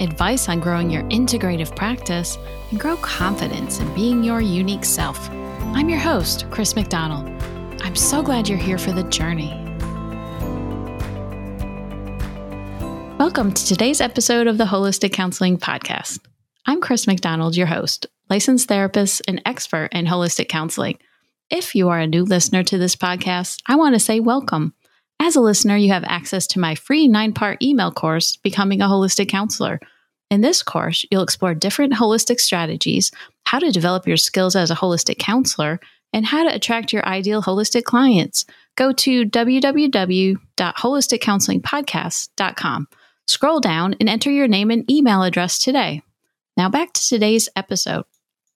advice on growing your integrative practice, and grow confidence in being your unique self. I'm your host, Chris McDonald. I'm so glad you're here for the journey. Welcome to today's episode of the Holistic Counseling Podcast. I'm Chris McDonald, your host, licensed therapist and expert in holistic counseling. If you are a new listener to this podcast, I want to say welcome. As a listener, you have access to my free nine part email course, Becoming a Holistic Counselor. In this course, you'll explore different holistic strategies, how to develop your skills as a holistic counselor, and how to attract your ideal holistic clients. Go to www.holisticcounselingpodcast.com. Scroll down and enter your name and email address today. Now back to today's episode.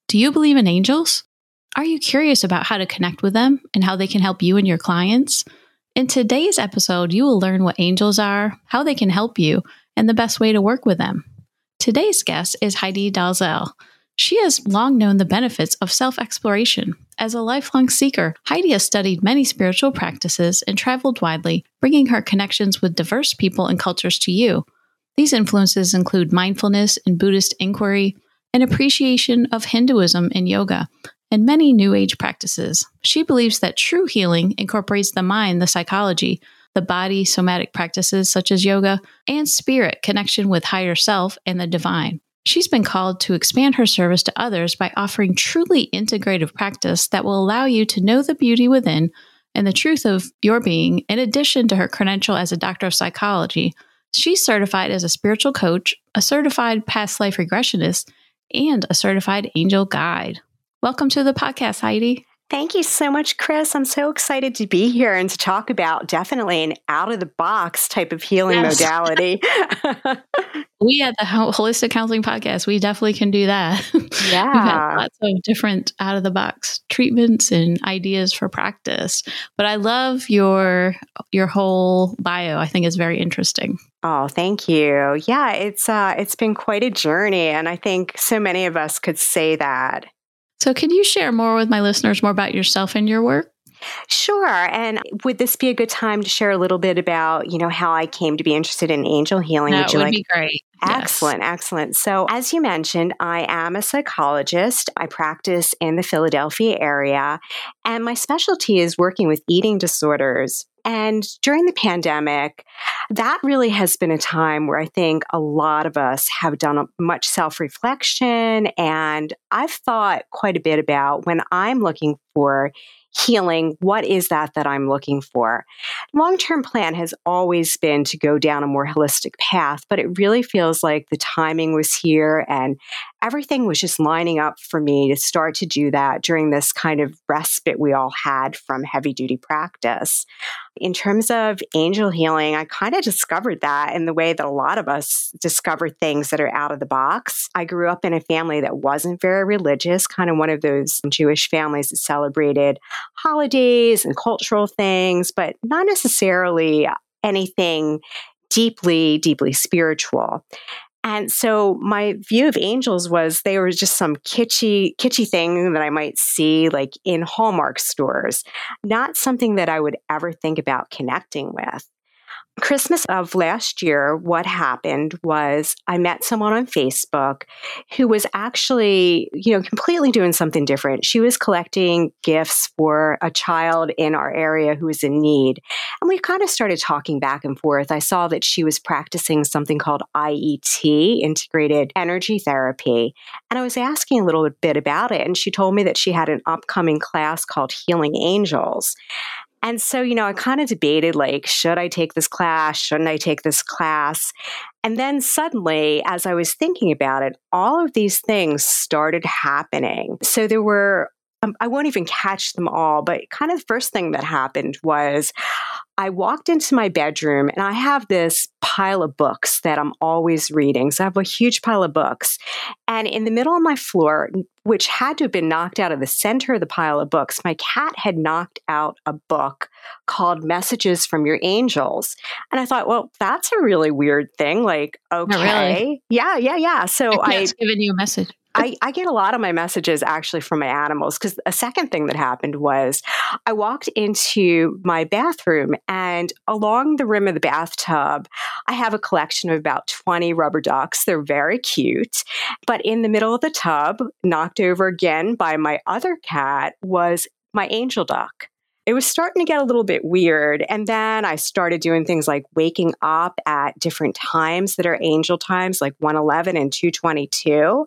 Do you believe in angels? Are you curious about how to connect with them and how they can help you and your clients? In today's episode, you will learn what angels are, how they can help you, and the best way to work with them. Today's guest is Heidi Dalzell. She has long known the benefits of self exploration. As a lifelong seeker, Heidi has studied many spiritual practices and traveled widely, bringing her connections with diverse people and cultures to you. These influences include mindfulness and Buddhist inquiry, an appreciation of Hinduism and yoga, and many New Age practices. She believes that true healing incorporates the mind, the psychology, the body, somatic practices such as yoga, and spirit connection with higher self and the divine. She's been called to expand her service to others by offering truly integrative practice that will allow you to know the beauty within and the truth of your being, in addition to her credential as a doctor of psychology. She's certified as a spiritual coach, a certified past life regressionist, and a certified angel guide. Welcome to the podcast, Heidi. Thank you so much, Chris. I'm so excited to be here and to talk about definitely an out of the box type of healing yes. modality. we at the Holistic Counseling Podcast, we definitely can do that. Yeah. We've had lots of different out of the box treatments and ideas for practice. But I love your your whole bio. I think it's very interesting. Oh, thank you. Yeah, it's uh it's been quite a journey and I think so many of us could say that. So, can you share more with my listeners more about yourself and your work? Sure. And would this be a good time to share a little bit about, you know, how I came to be interested in angel healing? That would, would like? be great. Excellent, yes. excellent. So, as you mentioned, I am a psychologist. I practice in the Philadelphia area, and my specialty is working with eating disorders. And during the pandemic, that really has been a time where I think a lot of us have done much self reflection. And I've thought quite a bit about when I'm looking for healing, what is that that I'm looking for? Long term plan has always been to go down a more holistic path, but it really feels like the timing was here and everything was just lining up for me to start to do that during this kind of respite we all had from heavy duty practice. In terms of angel healing, I kind of discovered that in the way that a lot of us discover things that are out of the box. I grew up in a family that wasn't very religious, kind of one of those Jewish families that celebrated holidays and cultural things, but not necessarily anything deeply, deeply spiritual. And so my view of angels was they were just some kitschy, kitschy thing that I might see like in Hallmark stores, not something that I would ever think about connecting with. Christmas of last year, what happened was I met someone on Facebook who was actually, you know, completely doing something different. She was collecting gifts for a child in our area who was in need. And we kind of started talking back and forth. I saw that she was practicing something called IET, integrated energy therapy. And I was asking a little bit about it. And she told me that she had an upcoming class called Healing Angels. And so, you know, I kind of debated like, should I take this class? Shouldn't I take this class? And then suddenly, as I was thinking about it, all of these things started happening. So there were, um, I won't even catch them all, but kind of the first thing that happened was I walked into my bedroom and I have this pile of books that I'm always reading. So I have a huge pile of books. And in the middle of my floor, which had to have been knocked out of the center of the pile of books, my cat had knocked out a book called Messages from Your Angels. And I thought, well, that's a really weird thing. Like, oh, okay. Really. Yeah, yeah, yeah. So I given you a message. I, I, get a lot of my messages actually from my animals because a second thing that happened was I walked into my bathroom and along the rim of the bathtub, I have a collection of about 20 rubber ducks. They're very cute. But in the middle of the tub, knocked over again by my other cat, was my angel duck it was starting to get a little bit weird. And then I started doing things like waking up at different times that are angel times, like 111 and 222.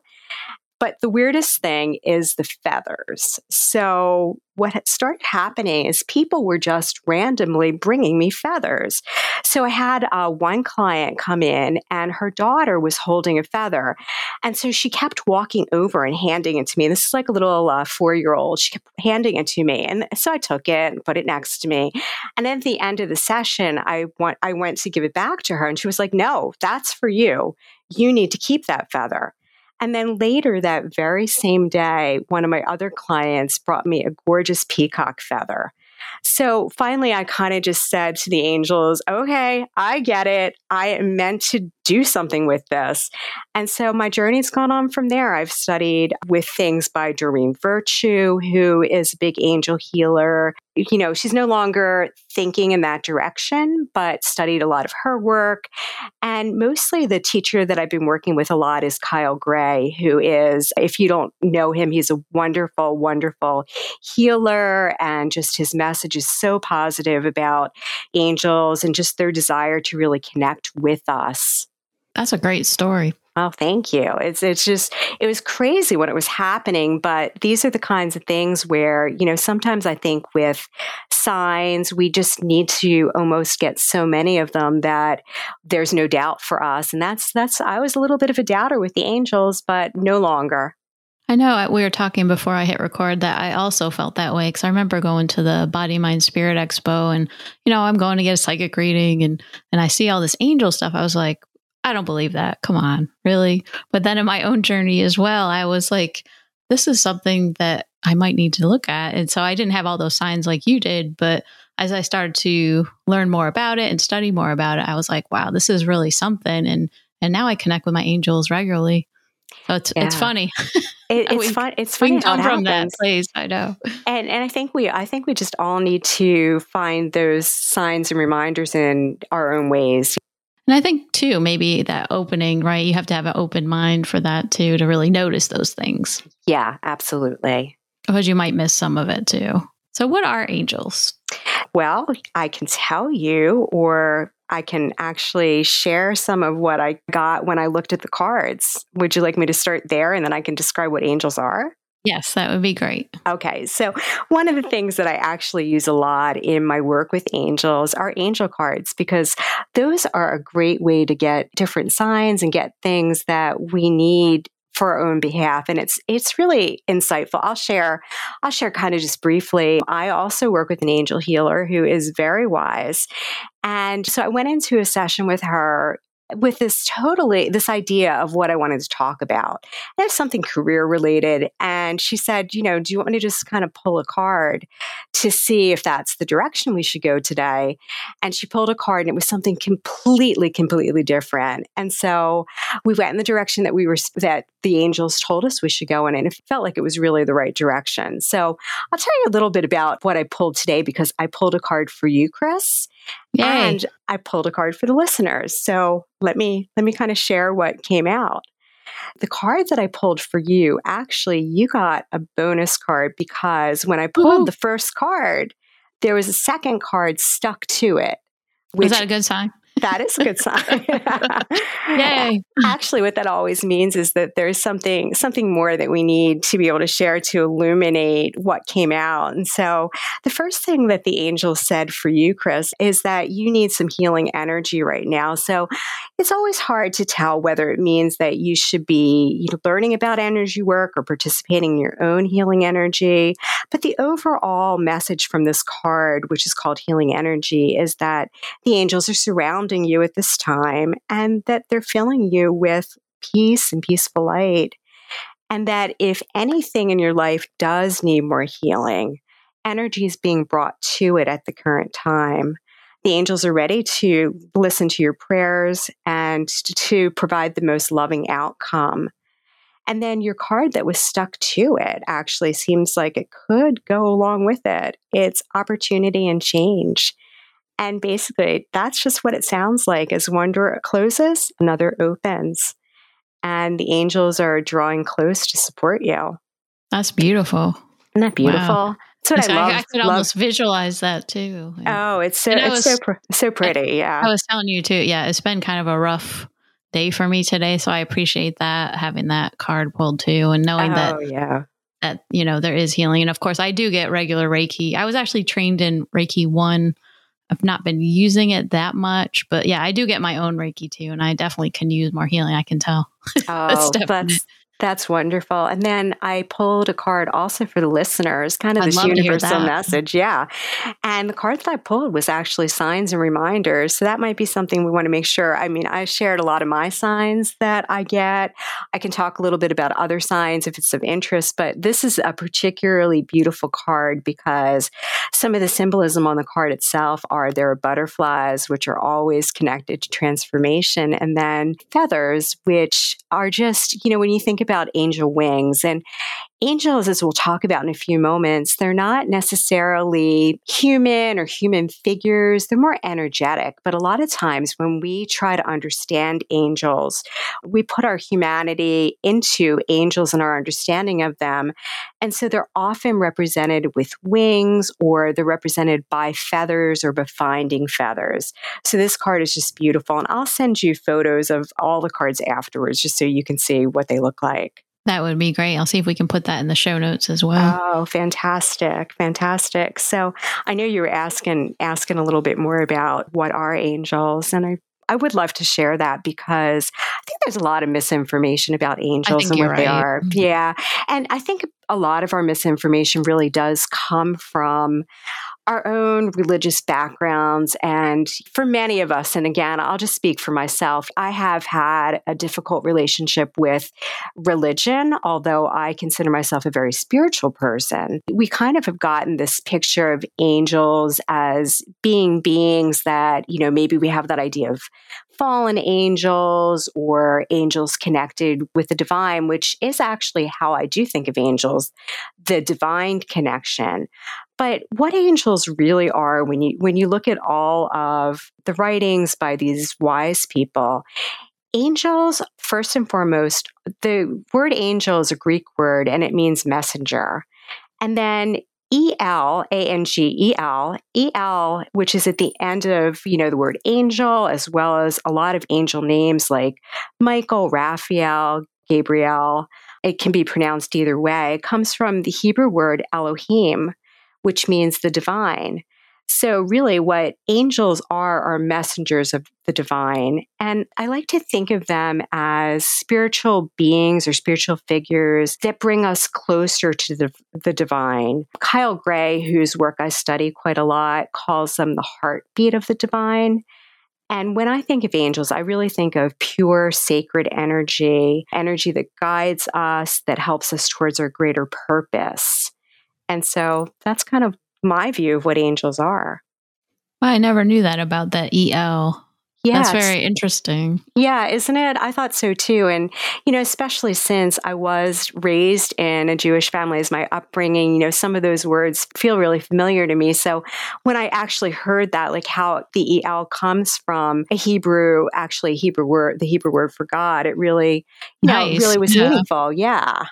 But the weirdest thing is the feathers. So, what started happening is people were just randomly bringing me feathers. So, I had uh, one client come in and her daughter was holding a feather. And so she kept walking over and handing it to me. This is like a little uh, four year old. She kept handing it to me. And so I took it and put it next to me. And at the end of the session, I, want, I went to give it back to her. And she was like, No, that's for you. You need to keep that feather. And then later that very same day, one of my other clients brought me a gorgeous peacock feather. So finally, I kind of just said to the angels, okay, I get it. I am meant to do something with this. And so my journey's gone on from there. I've studied with things by Doreen Virtue, who is a big angel healer. You know, she's no longer thinking in that direction, but studied a lot of her work. And mostly the teacher that I've been working with a lot is Kyle Gray, who is, if you don't know him, he's a wonderful, wonderful healer. And just his message is so positive about angels and just their desire to really connect with us. That's a great story. Oh, thank you. It's it's just it was crazy when it was happening, but these are the kinds of things where, you know, sometimes I think with signs we just need to almost get so many of them that there's no doubt for us. And that's that's I was a little bit of a doubter with the angels, but no longer. I know uh, we were talking before I hit record that I also felt that way because I remember going to the Body Mind Spirit Expo and you know I'm going to get a psychic reading and and I see all this angel stuff. I was like, I don't believe that. Come on, really? But then in my own journey as well, I was like, this is something that I might need to look at. And so I didn't have all those signs like you did. But as I started to learn more about it and study more about it, I was like, wow, this is really something. And and now I connect with my angels regularly. So it's yeah. it's funny. It, it's fun. It's funny. We come from that place. I know. And and I think we I think we just all need to find those signs and reminders in our own ways. And I think too, maybe that opening, right? You have to have an open mind for that too, to really notice those things. Yeah, absolutely. Because you might miss some of it too. So, what are angels? Well, I can tell you, or I can actually share some of what I got when I looked at the cards. Would you like me to start there and then I can describe what angels are? Yes, that would be great. Okay. So, one of the things that I actually use a lot in my work with angels are angel cards because those are a great way to get different signs and get things that we need for our own behalf and it's it's really insightful i'll share i'll share kind of just briefly i also work with an angel healer who is very wise and so i went into a session with her with this totally this idea of what I wanted to talk about. And it's something career related. And she said, you know, do you want me to just kind of pull a card to see if that's the direction we should go today? And she pulled a card and it was something completely, completely different. And so we went in the direction that we were that the angels told us we should go in and it felt like it was really the right direction. So I'll tell you a little bit about what I pulled today because I pulled a card for you, Chris. Yay. And I pulled a card for the listeners. So let me let me kind of share what came out. The card that I pulled for you, actually, you got a bonus card because when I pulled Ooh. the first card, there was a second card stuck to it. Which, was that a good sign? That is a good sign. Yay. Actually, what that always means is that there's something something more that we need to be able to share to illuminate what came out. And so the first thing that the angels said for you, Chris, is that you need some healing energy right now. So it's always hard to tell whether it means that you should be learning about energy work or participating in your own healing energy. But the overall message from this card, which is called Healing Energy, is that the angels are surrounding you at this time and that they're filling you with peace and peaceful light. And that if anything in your life does need more healing, energy is being brought to it at the current time. The angels are ready to listen to your prayers and to provide the most loving outcome. And then your card that was stuck to it actually seems like it could go along with it. It's opportunity and change. And basically, that's just what it sounds like. As one door closes, another opens. And the angels are drawing close to support you. That's beautiful. Isn't that beautiful? Wow. That's what I, love. I, could love. almost visualize that too. Oh, it's so it's was, so pr- so pretty. Yeah, I was telling you too. Yeah, it's been kind of a rough day for me today, so I appreciate that having that card pulled too, and knowing oh, that yeah that you know there is healing. And of course, I do get regular Reiki. I was actually trained in Reiki one. I've not been using it that much, but yeah, I do get my own Reiki too, and I definitely can use more healing. I can tell. Oh, that's, that's wonderful. And then I pulled a card also for the listeners, kind of I'd this universal message. Yeah. And the card that I pulled was actually signs and reminders. So that might be something we want to make sure. I mean, I shared a lot of my signs that I get. I can talk a little bit about other signs if it's of interest, but this is a particularly beautiful card because some of the symbolism on the card itself are there are butterflies, which are always connected to transformation, and then feathers, which are just, you know, when you think about angel wings. And angels, as we'll talk about in a few moments, they're not necessarily human or human figures. They're more energetic. But a lot of times when we try to understand angels, we put our humanity into angels and our understanding of them. And so they're often represented with wings or they're represented by feathers or by befinding feathers. So this card is just beautiful. And I'll send you photos of all the cards afterwards just so you can see what they look like. That would be great. I'll see if we can put that in the show notes as well. Oh, fantastic. Fantastic. So I know you were asking asking a little bit more about what are angels and I I would love to share that because I think there's a lot of misinformation about angels and what right. they are. Mm-hmm. Yeah. And I think a lot of our misinformation really does come from our own religious backgrounds. And for many of us, and again, I'll just speak for myself, I have had a difficult relationship with religion, although I consider myself a very spiritual person. We kind of have gotten this picture of angels as being beings that, you know, maybe we have that idea of fallen angels or angels connected with the divine, which is actually how I do think of angels, the divine connection. But what angels really are when you when you look at all of the writings by these wise people, angels first and foremost, the word angel is a Greek word and it means messenger. And then E L A N G E L E L, which is at the end of you know the word angel, as well as a lot of angel names like Michael, Raphael, Gabriel. It can be pronounced either way. It comes from the Hebrew word Elohim, which means the divine. So, really, what angels are are messengers of the divine. And I like to think of them as spiritual beings or spiritual figures that bring us closer to the, the divine. Kyle Gray, whose work I study quite a lot, calls them the heartbeat of the divine. And when I think of angels, I really think of pure sacred energy, energy that guides us, that helps us towards our greater purpose. And so that's kind of my view of what angels are. Well, I never knew that about that EL. Yeah, that's very interesting. Yeah, isn't it? I thought so too. And, you know, especially since I was raised in a Jewish family as my upbringing, you know, some of those words feel really familiar to me. So when I actually heard that, like how the EL comes from a Hebrew, actually Hebrew word, the Hebrew word for God, it really, you nice. know, really was yeah. meaningful. Yeah.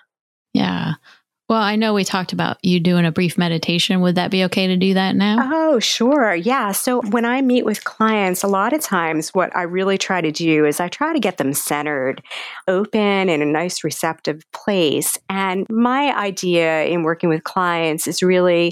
Well, I know we talked about you doing a brief meditation. Would that be okay to do that now? Oh, sure. Yeah. So when I meet with clients, a lot of times what I really try to do is I try to get them centered, open, in a nice, receptive place. And my idea in working with clients is really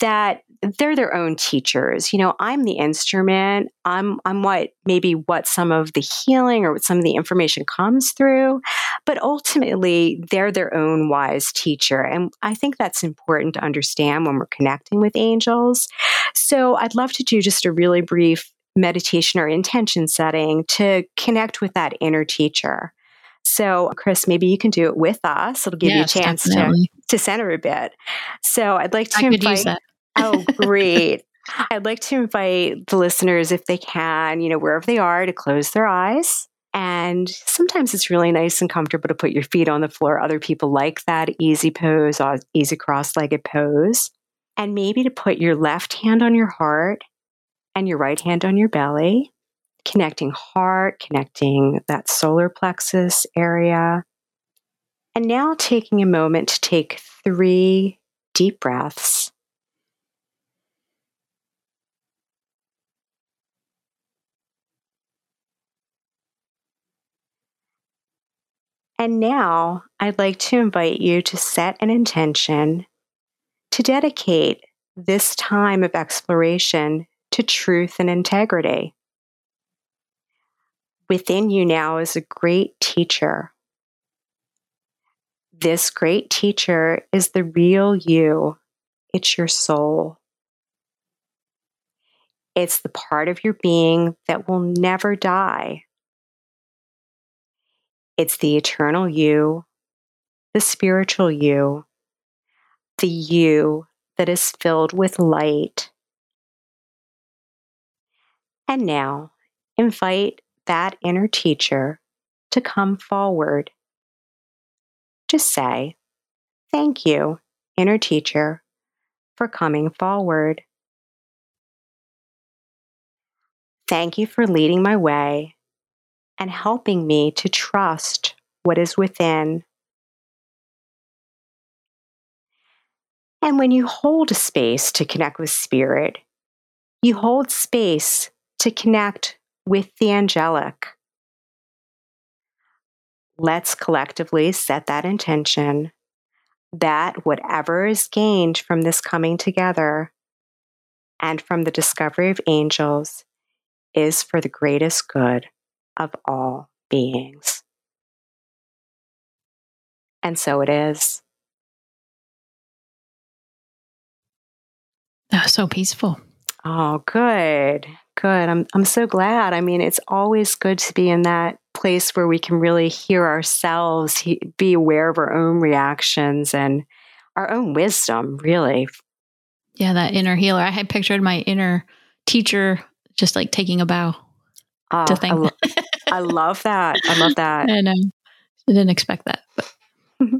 that they're their own teachers. You know, I'm the instrument. I'm I'm what maybe what some of the healing or what some of the information comes through, but ultimately they're their own wise teacher. And I think that's important to understand when we're connecting with angels. So I'd love to do just a really brief meditation or intention setting to connect with that inner teacher. So, Chris, maybe you can do it with us. It'll give yes, you a chance to, to center a bit. So, I'd like to I invite. Oh, great. I'd like to invite the listeners, if they can, you know, wherever they are, to close their eyes. And sometimes it's really nice and comfortable to put your feet on the floor. Other people like that easy pose, uh, easy cross legged pose. And maybe to put your left hand on your heart and your right hand on your belly, connecting heart, connecting that solar plexus area. And now taking a moment to take three deep breaths And now I'd like to invite you to set an intention to dedicate this time of exploration to truth and integrity. Within you now is a great teacher. This great teacher is the real you, it's your soul. It's the part of your being that will never die. It's the eternal you, the spiritual you, the you that is filled with light. And now invite that inner teacher to come forward. Just say, Thank you, inner teacher, for coming forward. Thank you for leading my way and helping me to trust what is within. And when you hold a space to connect with spirit, you hold space to connect with the angelic. Let's collectively set that intention that whatever is gained from this coming together and from the discovery of angels is for the greatest good of all beings. And so it is. Oh, so peaceful. Oh, good. Good. I'm I'm so glad. I mean, it's always good to be in that place where we can really hear ourselves, be aware of our own reactions and our own wisdom, really. Yeah, that inner healer. I had pictured my inner teacher just like taking a bow oh, to thank. I, lo- I love that. I love that. I know. I didn't expect that, but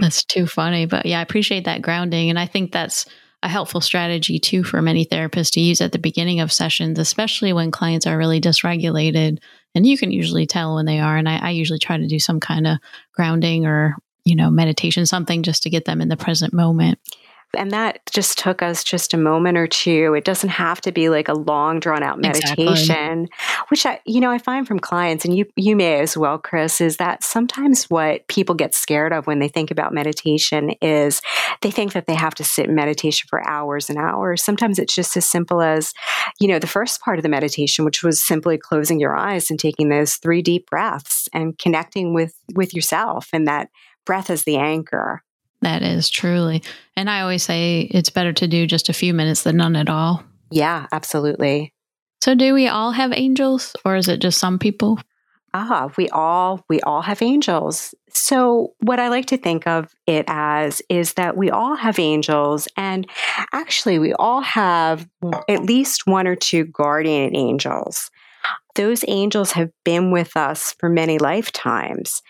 that's too funny. But yeah, I appreciate that grounding, and I think that's a helpful strategy too for many therapists to use at the beginning of sessions, especially when clients are really dysregulated. And you can usually tell when they are. And I, I usually try to do some kind of grounding or, you know, meditation, something just to get them in the present moment. And that just took us just a moment or two. It doesn't have to be like a long drawn out meditation, exactly. which I, you know, I find from clients and you, you may as well, Chris, is that sometimes what people get scared of when they think about meditation is they think that they have to sit in meditation for hours and hours. Sometimes it's just as simple as, you know, the first part of the meditation, which was simply closing your eyes and taking those three deep breaths and connecting with, with yourself and that breath as the anchor. That is truly. And I always say it's better to do just a few minutes than none at all. Yeah, absolutely. So do we all have angels or is it just some people? Ah, we all we all have angels. So what I like to think of it as is that we all have angels and actually we all have at least one or two guardian angels. Those angels have been with us for many lifetimes.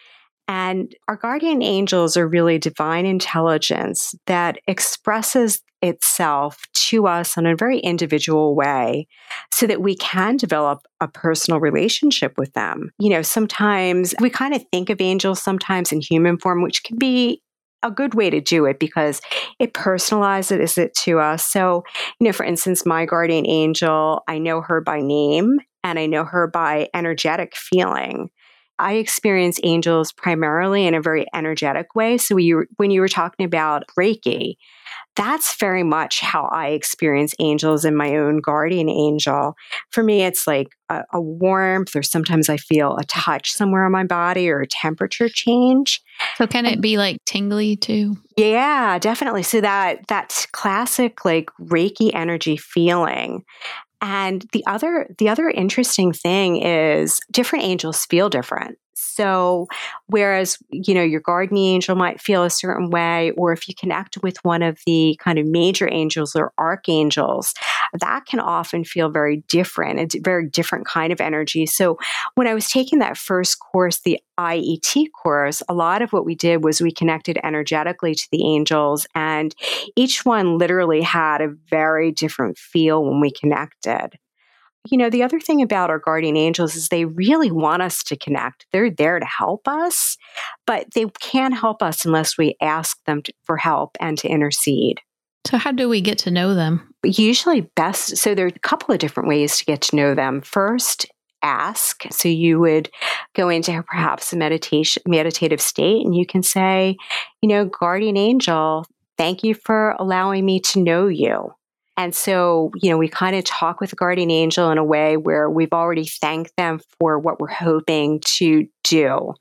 And our guardian angels are really divine intelligence that expresses itself to us in a very individual way so that we can develop a personal relationship with them. You know, sometimes we kind of think of angels sometimes in human form, which can be a good way to do it because it personalizes it to us. So, you know, for instance, my guardian angel, I know her by name and I know her by energetic feeling. I experience angels primarily in a very energetic way. So, you, when you were talking about Reiki, that's very much how I experience angels in my own guardian angel. For me, it's like a, a, warmth, or sometimes I feel a touch somewhere on my body or a temperature change. So, can it be like tingly too? Yeah, definitely. So that that classic like Reiki energy feeling. And the other the other interesting thing is different angels feel different. So, whereas, you know, your guardian angel might feel a certain way, or if you connect with one of the kind of major angels or archangels, that can often feel very different, a very different kind of energy. So, when I was taking that first course, the IET course, a lot of what we did was we connected energetically to the angels, and each one literally had a very different feel when we connected. You know, the other thing about our guardian angels is they really want us to connect. They're there to help us, but they can't help us unless we ask them to, for help and to intercede. So, how do we get to know them? Usually, best. So, there are a couple of different ways to get to know them. First, ask. So, you would go into perhaps a meditation, meditative state, and you can say, you know, guardian angel, thank you for allowing me to know you. And so, you know, we kind of talk with the guardian angel in a way where we've already thanked them for what we're hoping to do.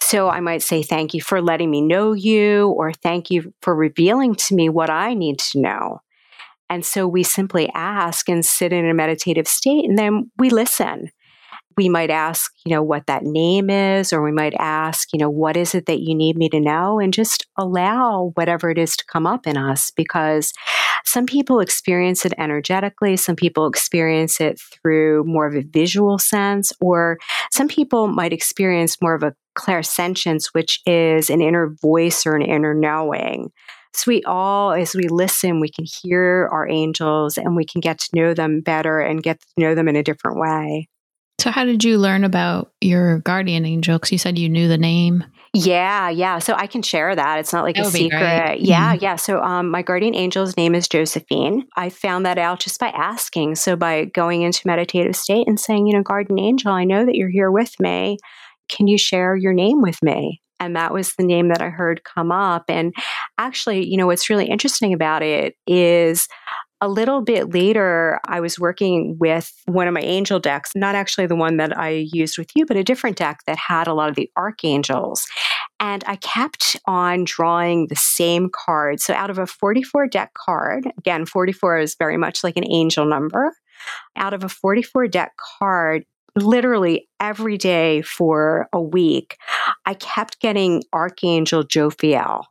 So I might say, Thank you for letting me know you, or thank you for revealing to me what I need to know. And so we simply ask and sit in a meditative state, and then we listen we might ask, you know, what that name is, or we might ask, you know, what is it that you need me to know? And just allow whatever it is to come up in us because some people experience it energetically, some people experience it through more of a visual sense, or some people might experience more of a clairsentience, which is an inner voice or an inner knowing. So we all, as we listen, we can hear our angels and we can get to know them better and get to know them in a different way. So, how did you learn about your guardian angel? Because you said you knew the name. Yeah, yeah. So I can share that. It's not like that a secret. Yeah, mm-hmm. yeah. So um, my guardian angel's name is Josephine. I found that out just by asking. So by going into meditative state and saying, you know, guardian angel, I know that you're here with me. Can you share your name with me? And that was the name that I heard come up. And actually, you know, what's really interesting about it is a little bit later, I was working with one of my angel decks, not actually the one that I used with you, but a different deck that had a lot of the archangels. And I kept on drawing the same card. So out of a 44 deck card, again, 44 is very much like an angel number. Out of a 44 deck card, literally every day for a week, I kept getting Archangel Jophiel.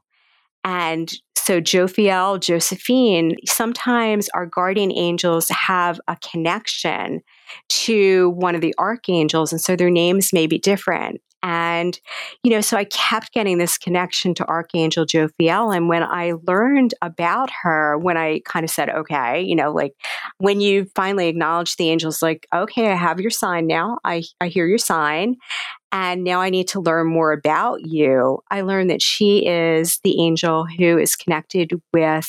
And so, Jophiel, Josephine, sometimes our guardian angels have a connection to one of the archangels. And so their names may be different. And, you know, so I kept getting this connection to Archangel Jophiel. And when I learned about her, when I kind of said, okay, you know, like when you finally acknowledge the angels, like, okay, I have your sign now. I, I hear your sign. And now I need to learn more about you. I learned that she is the angel who is connected with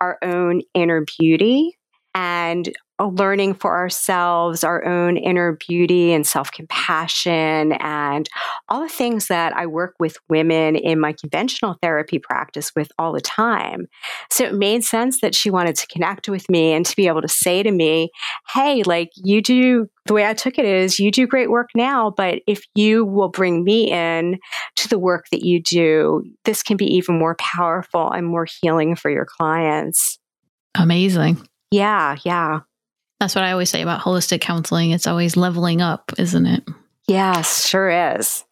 our own inner beauty and learning for ourselves our own inner beauty and self compassion and all the things that I work with women in my conventional therapy practice with all the time. So it made sense that she wanted to connect with me and to be able to say to me, Hey, like you do, the way I took it is you do great work now, but if you will bring me in to the work that you do, this can be even more powerful and more healing for your clients. Amazing. Yeah, yeah. That's what I always say about holistic counseling. It's always leveling up, isn't it? Yes, sure is.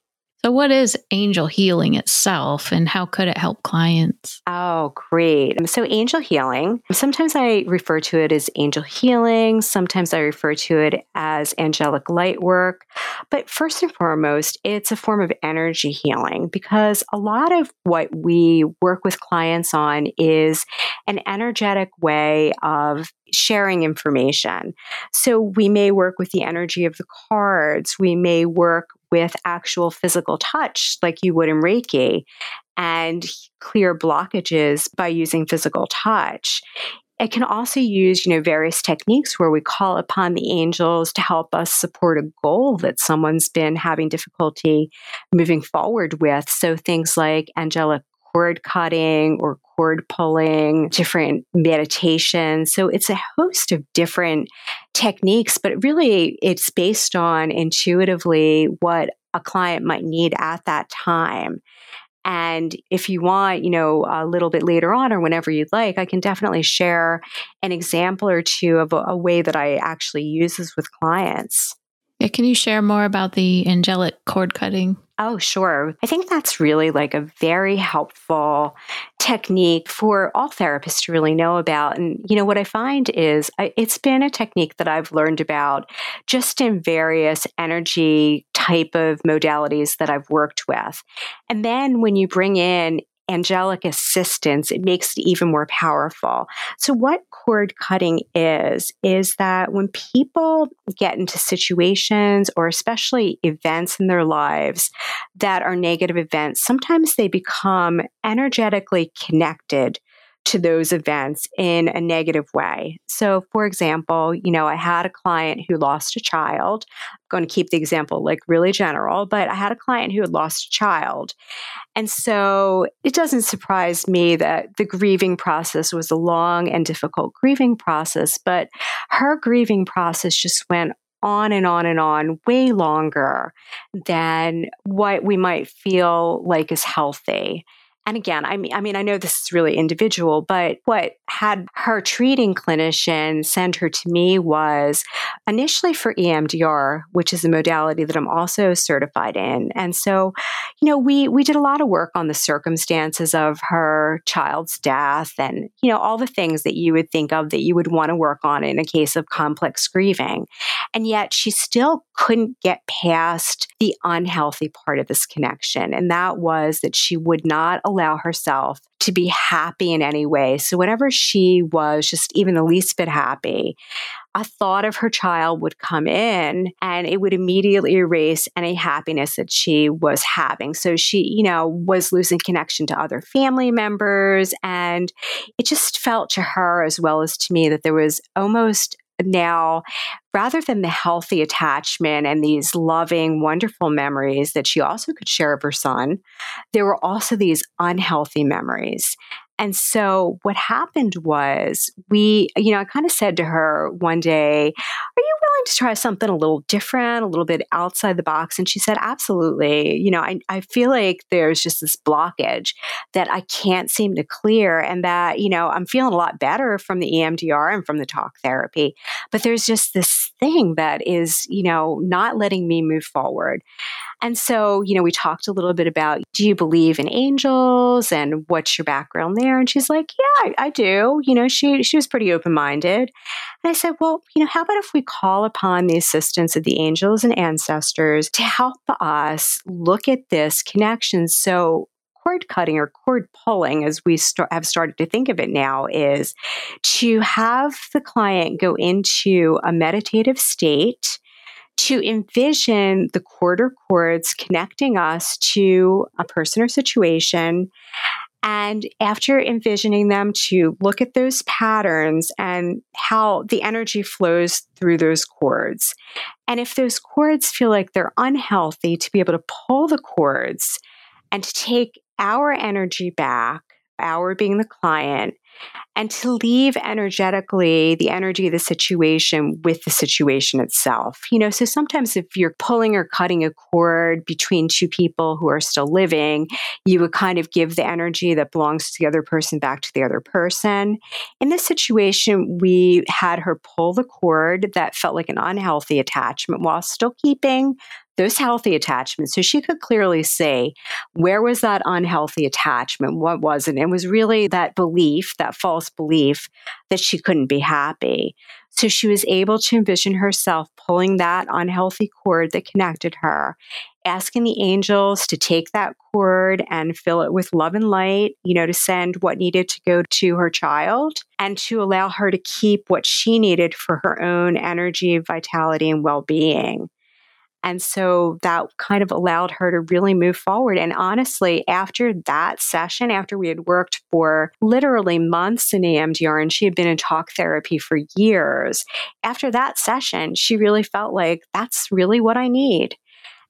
So, what is angel healing itself and how could it help clients? Oh, great. So, angel healing, sometimes I refer to it as angel healing, sometimes I refer to it as angelic light work. But first and foremost, it's a form of energy healing because a lot of what we work with clients on is an energetic way of sharing information. So we may work with the energy of the cards. We may work with actual physical touch, like you would in Reiki, and clear blockages by using physical touch. It can also use, you know, various techniques where we call upon the angels to help us support a goal that someone's been having difficulty moving forward with. So things like angelic cord cutting or cord pulling, different meditations. So it's a host of different techniques, but really it's based on intuitively what a client might need at that time. And if you want, you know, a little bit later on or whenever you'd like, I can definitely share an example or two of a, a way that I actually use this with clients. Yeah, can you share more about the angelic cord cutting? Oh, sure. I think that's really like a very helpful technique for all therapists to really know about. And, you know, what I find is I, it's been a technique that I've learned about just in various energy type of modalities that I've worked with. And then when you bring in angelic assistance, it makes it even more powerful. So, what cord cutting is, is that when people get into situations or especially events in their lives that are negative events, sometimes they become energetically connected to those events in a negative way. So, for example, you know, I had a client who lost a child. I'm going to keep the example like really general, but I had a client who had lost a child. And so it doesn't surprise me that the grieving process was a long and difficult grieving process, but her grieving process just went on and on and on, way longer than what we might feel like is healthy. And again, I mean, I mean, I know this is really individual, but what had her treating clinician send her to me was initially for EMDR, which is a modality that I'm also certified in. And so, you know, we we did a lot of work on the circumstances of her child's death and, you know, all the things that you would think of that you would want to work on in a case of complex grieving. And yet she still couldn't get past the unhealthy part of this connection. And that was that she would not allow allow herself to be happy in any way. So, whenever she was just even the least bit happy, a thought of her child would come in and it would immediately erase any happiness that she was having. So she, you know, was losing connection to other family members. And it just felt to her, as well as to me, that there was almost now rather than the healthy attachment and these loving, wonderful memories that she also could share of her son, there were also these unhealthy memories. And so what happened was we, you know, I kind of said to her one day, Are you willing to try something a little different, a little bit outside the box? And she said, Absolutely. You know, I, I feel like there's just this blockage that I can't seem to clear, and that, you know, I'm feeling a lot better from the EMDR and from the talk therapy. But there's just this thing that is, you know, not letting me move forward. And so, you know, we talked a little bit about do you believe in angels and what's your background there? And she's like, yeah, I, I do. You know, she she was pretty open minded. And I said, well, you know, how about if we call upon the assistance of the angels and ancestors to help us look at this connection? So cord cutting or cord pulling, as we start, have started to think of it now, is to have the client go into a meditative state to envision the quarter cords connecting us to a person or situation. And after envisioning them, to look at those patterns and how the energy flows through those cords. And if those cords feel like they're unhealthy, to be able to pull the cords and to take our energy back, our being the client, and to leave energetically the energy of the situation with the situation itself. You know, so sometimes if you're pulling or cutting a cord between two people who are still living, you would kind of give the energy that belongs to the other person back to the other person. In this situation, we had her pull the cord that felt like an unhealthy attachment while still keeping those healthy attachments. So she could clearly say, where was that unhealthy attachment? What was it? It was really that belief that false belief that she couldn't be happy. So she was able to envision herself pulling that unhealthy cord that connected her, asking the angels to take that cord and fill it with love and light, you know, to send what needed to go to her child and to allow her to keep what she needed for her own energy, vitality, and well being. And so that kind of allowed her to really move forward. And honestly, after that session, after we had worked for literally months in EMDR and she had been in talk therapy for years, after that session, she really felt like that's really what I need.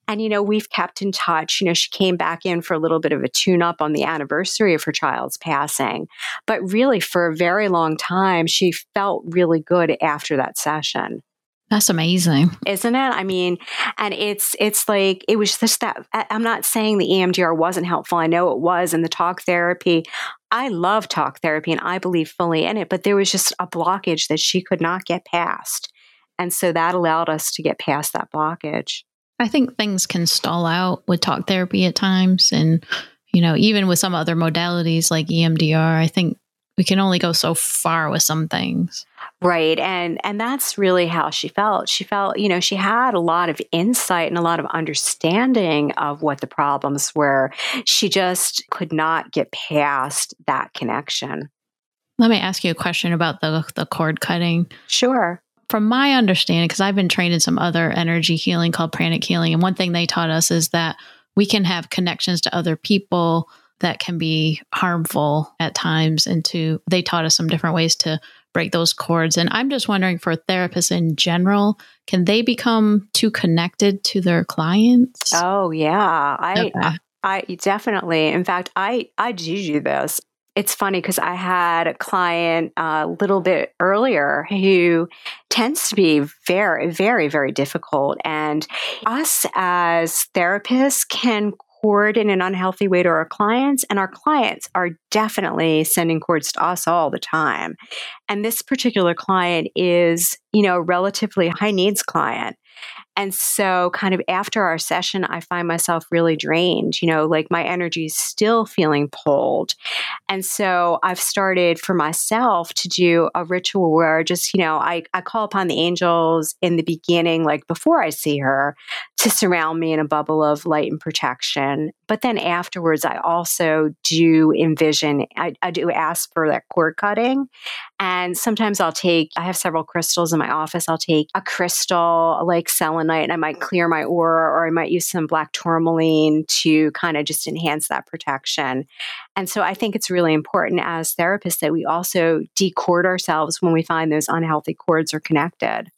And, you know, we've kept in touch. You know, she came back in for a little bit of a tune up on the anniversary of her child's passing. But really, for a very long time, she felt really good after that session. That's amazing. Isn't it? I mean, and it's it's like it was just that I'm not saying the EMDR wasn't helpful. I know it was and the talk therapy. I love talk therapy and I believe fully in it, but there was just a blockage that she could not get past. And so that allowed us to get past that blockage. I think things can stall out with talk therapy at times and you know, even with some other modalities like EMDR, I think we can only go so far with some things. Right. And and that's really how she felt. She felt, you know, she had a lot of insight and a lot of understanding of what the problems were. She just could not get past that connection. Let me ask you a question about the the cord cutting. Sure. From my understanding, because I've been trained in some other energy healing called pranic healing, and one thing they taught us is that we can have connections to other people that can be harmful at times and to they taught us some different ways to break those cords. And I'm just wondering for therapists in general, can they become too connected to their clients? Oh yeah. I okay. I, definitely. In fact, I I do this. It's funny because I had a client a little bit earlier who tends to be very, very, very difficult. And us as therapists can cord in an unhealthy way to our clients, and our clients are definitely sending cords to us all the time. And this particular client is, you know, a relatively high needs client. And so, kind of after our session, I find myself really drained, you know, like my energy is still feeling pulled. And so, I've started for myself to do a ritual where just, you know, I, I call upon the angels in the beginning, like before I see her, to surround me in a bubble of light and protection. But then afterwards, I also do envision, I, I do ask for that cord cutting. And sometimes I'll take, I have several crystals in my office. I'll take a crystal like selenite night and I might clear my aura or I might use some black tourmaline to kind of just enhance that protection. And so I think it's really important as therapists that we also decord ourselves when we find those unhealthy cords are connected.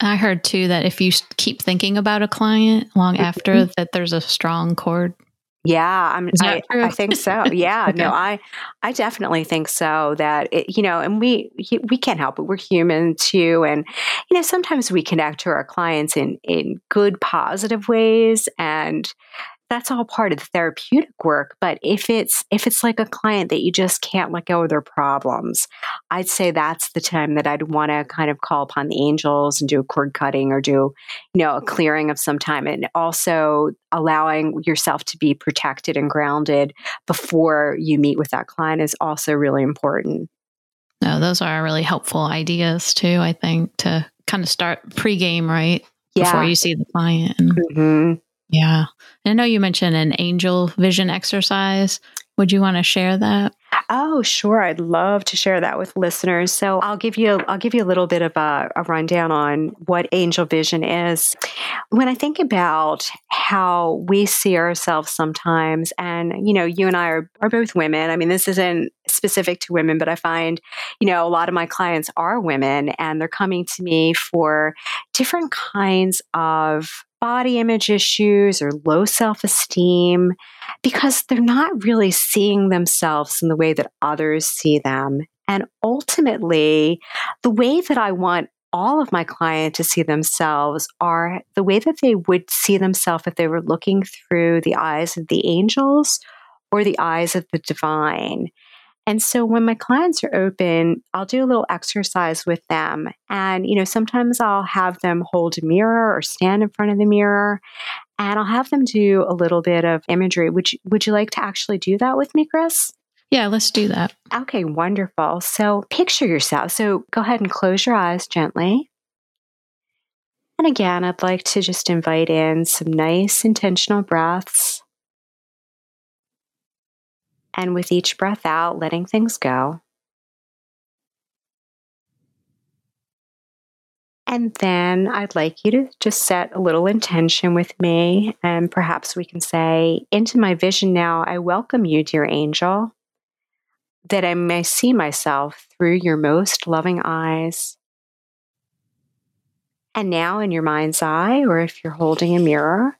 I heard too that if you keep thinking about a client long mm-hmm. after that there's a strong cord yeah, I'm, I, I, think so. Yeah, okay. no, I, I definitely think so. That it, you know, and we we can't help it. We're human too, and you know, sometimes we connect to our clients in in good, positive ways, and that's all part of the therapeutic work but if it's if it's like a client that you just can't let go of their problems i'd say that's the time that i'd want to kind of call upon the angels and do a cord cutting or do you know a clearing of some time and also allowing yourself to be protected and grounded before you meet with that client is also really important no those are really helpful ideas too i think to kind of start pre-game right yeah. before you see the client mm-hmm. Yeah. I know you mentioned an angel vision exercise. Would you want to share that? Oh, sure. I'd love to share that with listeners. So I'll give you I'll give you a little bit of a, a, rundown on what angel vision is. When I think about how we see ourselves sometimes, and you know, you and I are, are both women. I mean, this isn't specific to women, but I find, you know, a lot of my clients are women and they're coming to me for different kinds of body image issues or low self esteem because they're not really seeing themselves in the way that others see them. And ultimately, the way that I want all of my clients to see themselves are the way that they would see themselves if they were looking through the eyes of the angels or the eyes of the divine. And so when my clients are open, I'll do a little exercise with them. And, you know, sometimes I'll have them hold a mirror or stand in front of the mirror and I'll have them do a little bit of imagery. Would you, would you like to actually do that with me, Chris? Yeah, let's do that. Okay, wonderful. So picture yourself. So go ahead and close your eyes gently. And again, I'd like to just invite in some nice intentional breaths. And with each breath out, letting things go. And then I'd like you to just set a little intention with me. And perhaps we can say, Into my vision now, I welcome you, dear angel that I may see myself through your most loving eyes. And now, in your mind's eye, or if you're holding a mirror,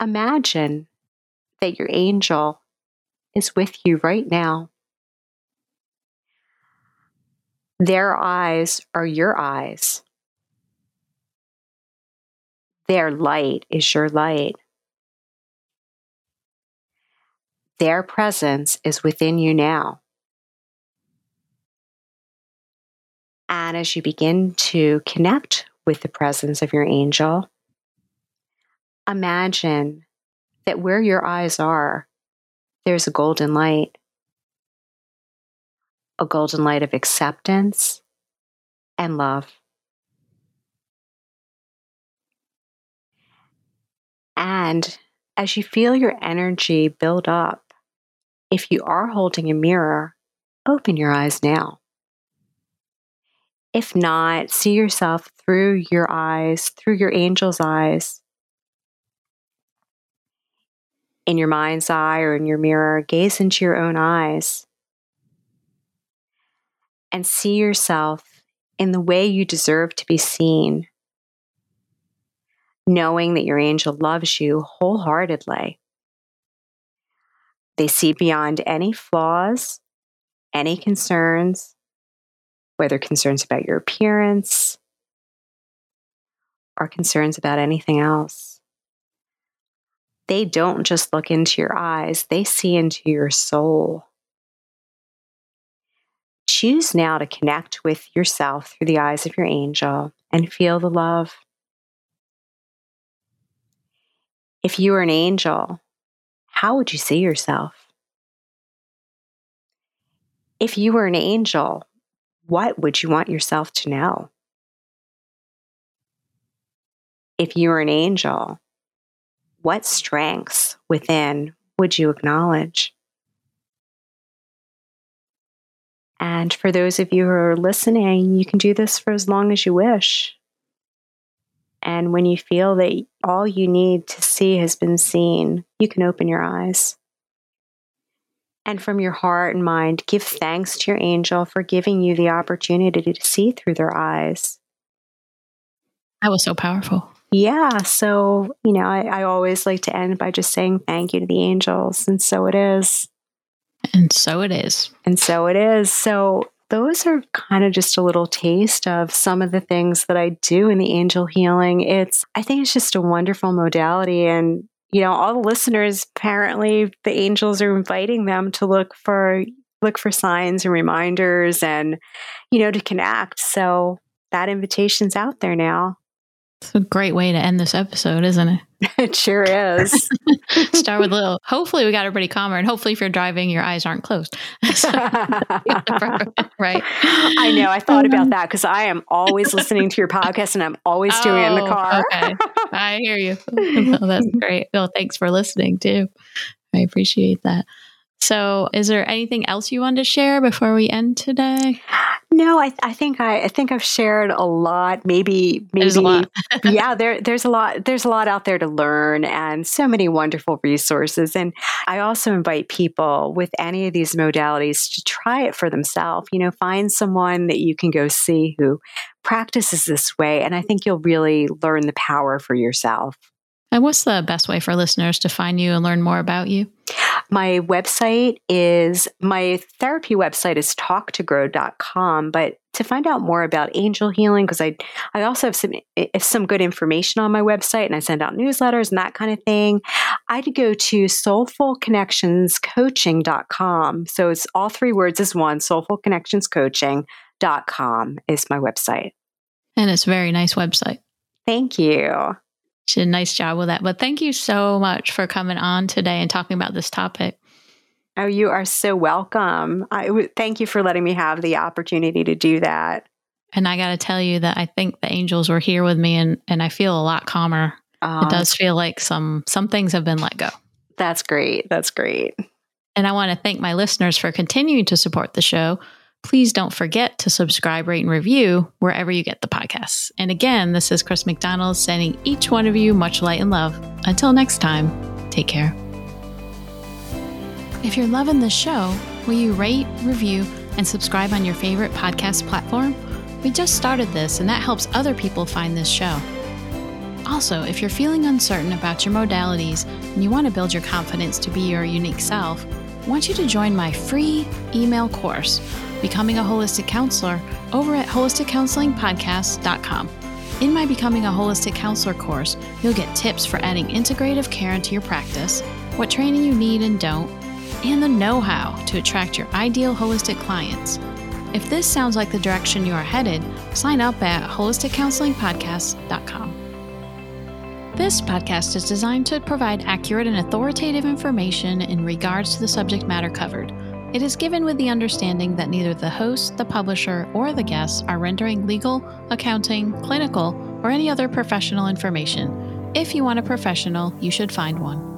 imagine that your angel is with you right now. Their eyes are your eyes. Their light is your light. Their presence is within you now. And as you begin to connect with the presence of your angel, imagine that where your eyes are, there's a golden light, a golden light of acceptance and love. And as you feel your energy build up, if you are holding a mirror, open your eyes now. If not, see yourself through your eyes, through your angel's eyes. In your mind's eye or in your mirror, gaze into your own eyes and see yourself in the way you deserve to be seen, knowing that your angel loves you wholeheartedly. They see beyond any flaws, any concerns, whether concerns about your appearance or concerns about anything else. They don't just look into your eyes, they see into your soul. Choose now to connect with yourself through the eyes of your angel and feel the love. If you were an angel, how would you see yourself? If you were an angel, what would you want yourself to know? If you were an angel, what strengths within would you acknowledge? And for those of you who are listening, you can do this for as long as you wish. And when you feel that all you need to see has been seen, you can open your eyes. And from your heart and mind, give thanks to your angel for giving you the opportunity to see through their eyes. That was so powerful. Yeah. So, you know, I, I always like to end by just saying thank you to the angels. And so it is. And so it is. And so it is. So those are kind of just a little taste of some of the things that I do in the angel healing. It's, I think it's just a wonderful modality. And, you know, all the listeners, apparently the angels are inviting them to look for, look for signs and reminders and, you know, to connect. So that invitation's out there now. It's a great way to end this episode, isn't it? It sure is. Start with a little. Hopefully, we got everybody calmer, and hopefully, if you're driving, your eyes aren't closed. right? I know. I thought about um, that because I am always listening to your podcast, and I'm always oh, doing it in the oh, car. okay, I hear you. Oh, that's great. Well, thanks for listening too. I appreciate that. So, is there anything else you wanted to share before we end today? No, I, I think I, I think I've shared a lot. Maybe, maybe, lot. yeah. There, there's a lot. There's a lot out there to learn, and so many wonderful resources. And I also invite people with any of these modalities to try it for themselves. You know, find someone that you can go see who practices this way, and I think you'll really learn the power for yourself. And what's the best way for listeners to find you and learn more about you? My website is my therapy website is talktogrow.com, but to find out more about angel healing because I I also have some eh, some good information on my website and I send out newsletters and that kind of thing. I'd go to soulfulconnectionscoaching.com. So it's all three words as one, soulfulconnectionscoaching.com is my website. And it's a very nice website. Thank you. She did a nice job with that. But thank you so much for coming on today and talking about this topic. Oh, you are so welcome. I w- thank you for letting me have the opportunity to do that. And I got to tell you that I think the angels were here with me and, and I feel a lot calmer. Uh, it does feel like some some things have been let go. That's great. That's great. And I want to thank my listeners for continuing to support the show. Please don't forget to subscribe, rate, and review wherever you get the podcasts. And again, this is Chris McDonald sending each one of you much light and love. Until next time, take care. If you're loving the show, will you rate, review, and subscribe on your favorite podcast platform? We just started this, and that helps other people find this show. Also, if you're feeling uncertain about your modalities and you want to build your confidence to be your unique self, I want you to join my free email course, Becoming a Holistic Counselor, over at holisticcounselingpodcast.com. In my Becoming a Holistic Counselor course, you'll get tips for adding integrative care into your practice, what training you need and don't, and the know how to attract your ideal holistic clients. If this sounds like the direction you are headed, sign up at holisticcounselingpodcast.com. This podcast is designed to provide accurate and authoritative information in regards to the subject matter covered. It is given with the understanding that neither the host, the publisher, or the guests are rendering legal, accounting, clinical, or any other professional information. If you want a professional, you should find one.